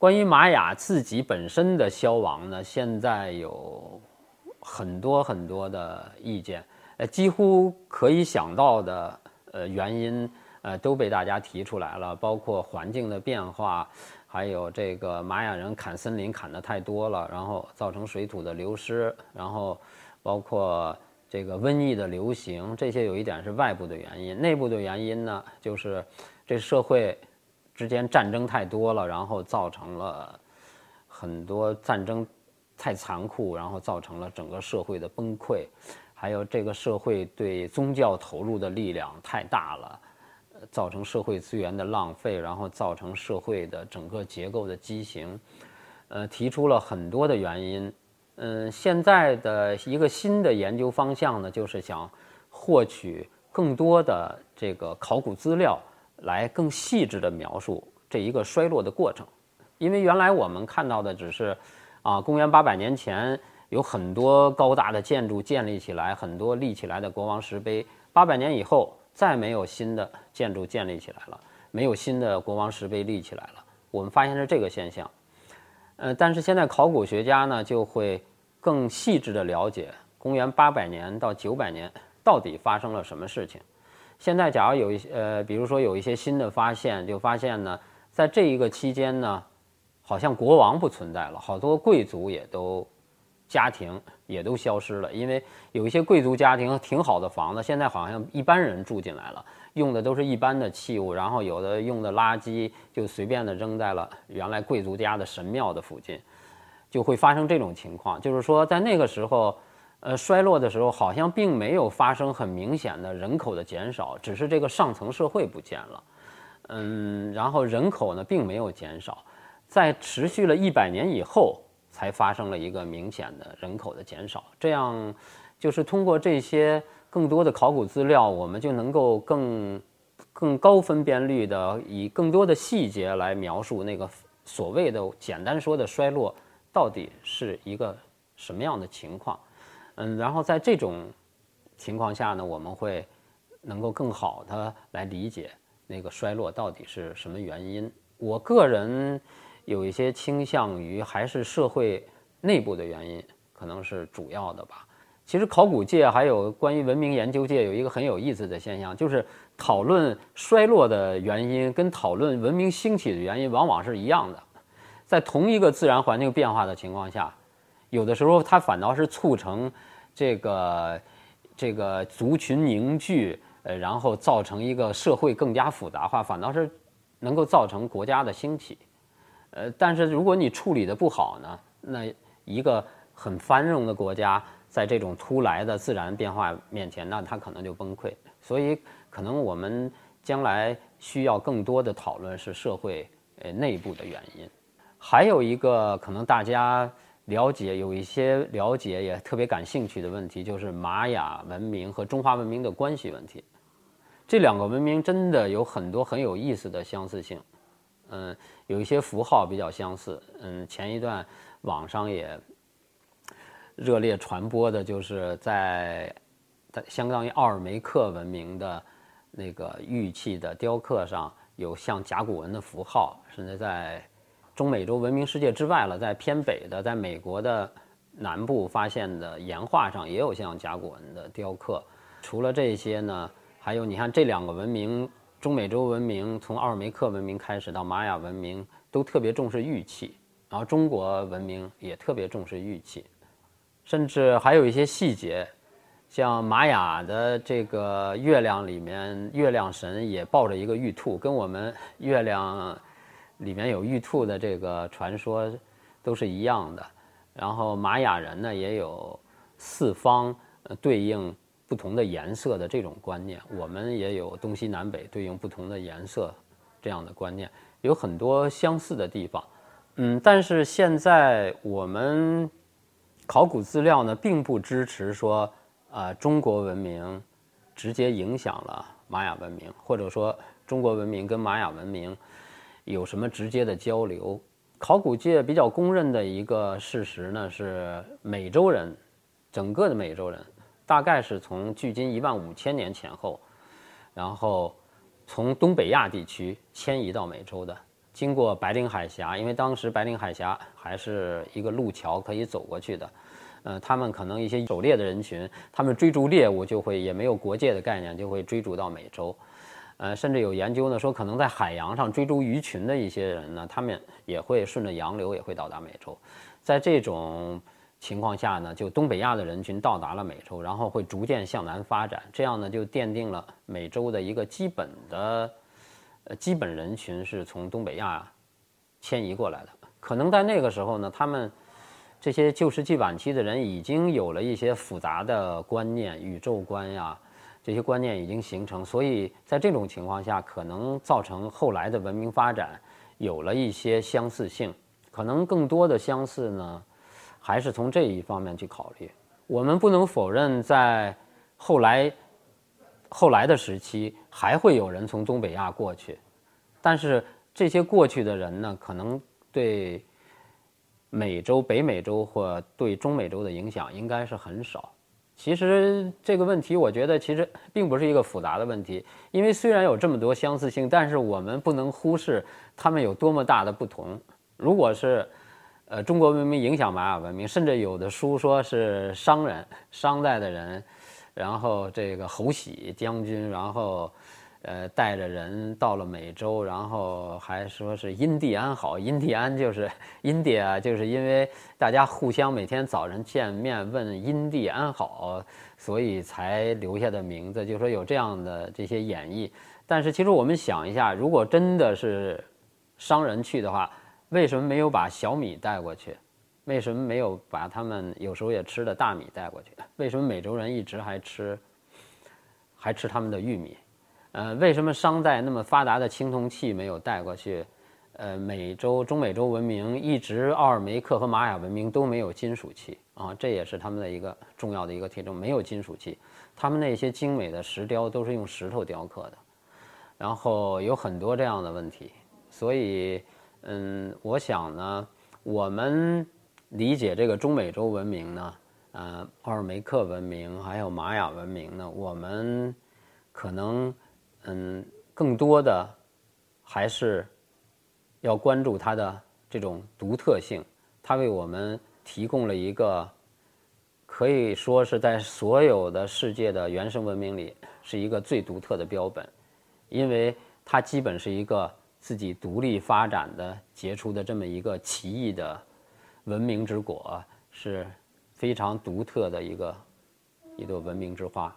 关于玛雅自己本身的消亡呢，现在有很多很多的意见，呃，几乎可以想到的呃原因，呃，都被大家提出来了，包括环境的变化，还有这个玛雅人砍森林砍得太多了，然后造成水土的流失，然后包括。这个瘟疫的流行，这些有一点是外部的原因，内部的原因呢，就是这社会之间战争太多了，然后造成了很多战争太残酷，然后造成了整个社会的崩溃，还有这个社会对宗教投入的力量太大了，造成社会资源的浪费，然后造成社会的整个结构的畸形，呃，提出了很多的原因。嗯，现在的一个新的研究方向呢，就是想获取更多的这个考古资料，来更细致的描述这一个衰落的过程。因为原来我们看到的只是，啊，公元八百年前有很多高大的建筑建立起来，很多立起来的国王石碑。八百年以后，再没有新的建筑建立起来了，没有新的国王石碑立起来了。我们发现是这个现象。呃，但是现在考古学家呢，就会。更细致的了解公元八百年到九百年到底发生了什么事情。现在，假如有一些呃，比如说有一些新的发现，就发现呢，在这一个期间呢，好像国王不存在了，好多贵族也都家庭也都消失了，因为有一些贵族家庭挺好的房子，现在好像一般人住进来了，用的都是一般的器物，然后有的用的垃圾就随便的扔在了原来贵族家的神庙的附近。就会发生这种情况，就是说，在那个时候，呃，衰落的时候，好像并没有发生很明显的人口的减少，只是这个上层社会不见了，嗯，然后人口呢并没有减少，在持续了一百年以后，才发生了一个明显的人口的减少。这样，就是通过这些更多的考古资料，我们就能够更更高分辨率的以更多的细节来描述那个所谓的简单说的衰落。到底是一个什么样的情况？嗯，然后在这种情况下呢，我们会能够更好的来理解那个衰落到底是什么原因。我个人有一些倾向于还是社会内部的原因，可能是主要的吧。其实考古界还有关于文明研究界有一个很有意思的现象，就是讨论衰落的原因跟讨论文明兴起的原因往往是一样的。在同一个自然环境变化的情况下，有的时候它反倒是促成这个这个族群凝聚，呃，然后造成一个社会更加复杂化，反倒是能够造成国家的兴起。呃，但是如果你处理的不好呢，那一个很繁荣的国家在这种突来的自然变化面前，那它可能就崩溃。所以，可能我们将来需要更多的讨论是社会呃内部的原因。还有一个可能大家了解有一些了解也特别感兴趣的问题，就是玛雅文明和中华文明的关系问题。这两个文明真的有很多很有意思的相似性，嗯，有一些符号比较相似。嗯，前一段网上也热烈传播的就是在在相当于奥尔梅克文明的那个玉器的雕刻上有像甲骨文的符号，甚至在。中美洲文明世界之外了，在偏北的，在美国的南部发现的岩画上也有像甲骨文的雕刻。除了这些呢，还有你看这两个文明，中美洲文明从奥尔梅克文明开始到玛雅文明都特别重视玉器，然后中国文明也特别重视玉器，甚至还有一些细节，像玛雅的这个月亮里面，月亮神也抱着一个玉兔，跟我们月亮。里面有玉兔的这个传说，都是一样的。然后玛雅人呢也有四方对应不同的颜色的这种观念，我们也有东西南北对应不同的颜色这样的观念，有很多相似的地方。嗯，但是现在我们考古资料呢并不支持说啊中国文明直接影响了玛雅文明，或者说中国文明跟玛雅文明。有什么直接的交流？考古界比较公认的一个事实呢，是美洲人，整个的美洲人，大概是从距今一万五千年前后，然后从东北亚地区迁移到美洲的。经过白令海峡，因为当时白令海峡还是一个路桥可以走过去的。呃，他们可能一些狩猎的人群，他们追逐猎物就会也没有国界的概念，就会追逐到美洲。呃，甚至有研究呢说，可能在海洋上追逐鱼群的一些人呢，他们也会顺着洋流也会到达美洲。在这种情况下呢，就东北亚的人群到达了美洲，然后会逐渐向南发展，这样呢就奠定了美洲的一个基本的呃基本人群是从东北亚迁移过来的。可能在那个时候呢，他们。这些旧石器晚期的人已经有了一些复杂的观念，宇宙观呀，这些观念已经形成，所以在这种情况下，可能造成后来的文明发展有了一些相似性。可能更多的相似呢，还是从这一方面去考虑。我们不能否认，在后来后来的时期，还会有人从东北亚过去，但是这些过去的人呢，可能对。美洲、北美洲或对中美洲的影响应该是很少。其实这个问题，我觉得其实并不是一个复杂的问题，因为虽然有这么多相似性，但是我们不能忽视它们有多么大的不同。如果是，呃，中国文明影响玛雅文明，甚至有的书说是商人、商代的人，然后这个侯喜将军，然后。呃，带着人到了美洲，然后还说是印第安好，印第安就是印第啊，就是因为大家互相每天早晨见面问印第安好，所以才留下的名字。就说有这样的这些演绎，但是其实我们想一下，如果真的是商人去的话，为什么没有把小米带过去？为什么没有把他们有时候也吃的大米带过去？为什么美洲人一直还吃还吃他们的玉米？呃，为什么商代那么发达的青铜器没有带过去？呃，美洲、中美洲文明一直奥尔梅克和玛雅文明都没有金属器啊，这也是他们的一个重要的一个特征，没有金属器。他们那些精美的石雕都是用石头雕刻的，然后有很多这样的问题。所以，嗯，我想呢，我们理解这个中美洲文明呢，呃，奥尔梅克文明还有玛雅文明呢，我们可能。嗯，更多的还是要关注它的这种独特性。它为我们提供了一个可以说是在所有的世界的原生文明里是一个最独特的标本，因为它基本是一个自己独立发展的结出的这么一个奇异的文明之果，是非常独特的一个一朵文明之花。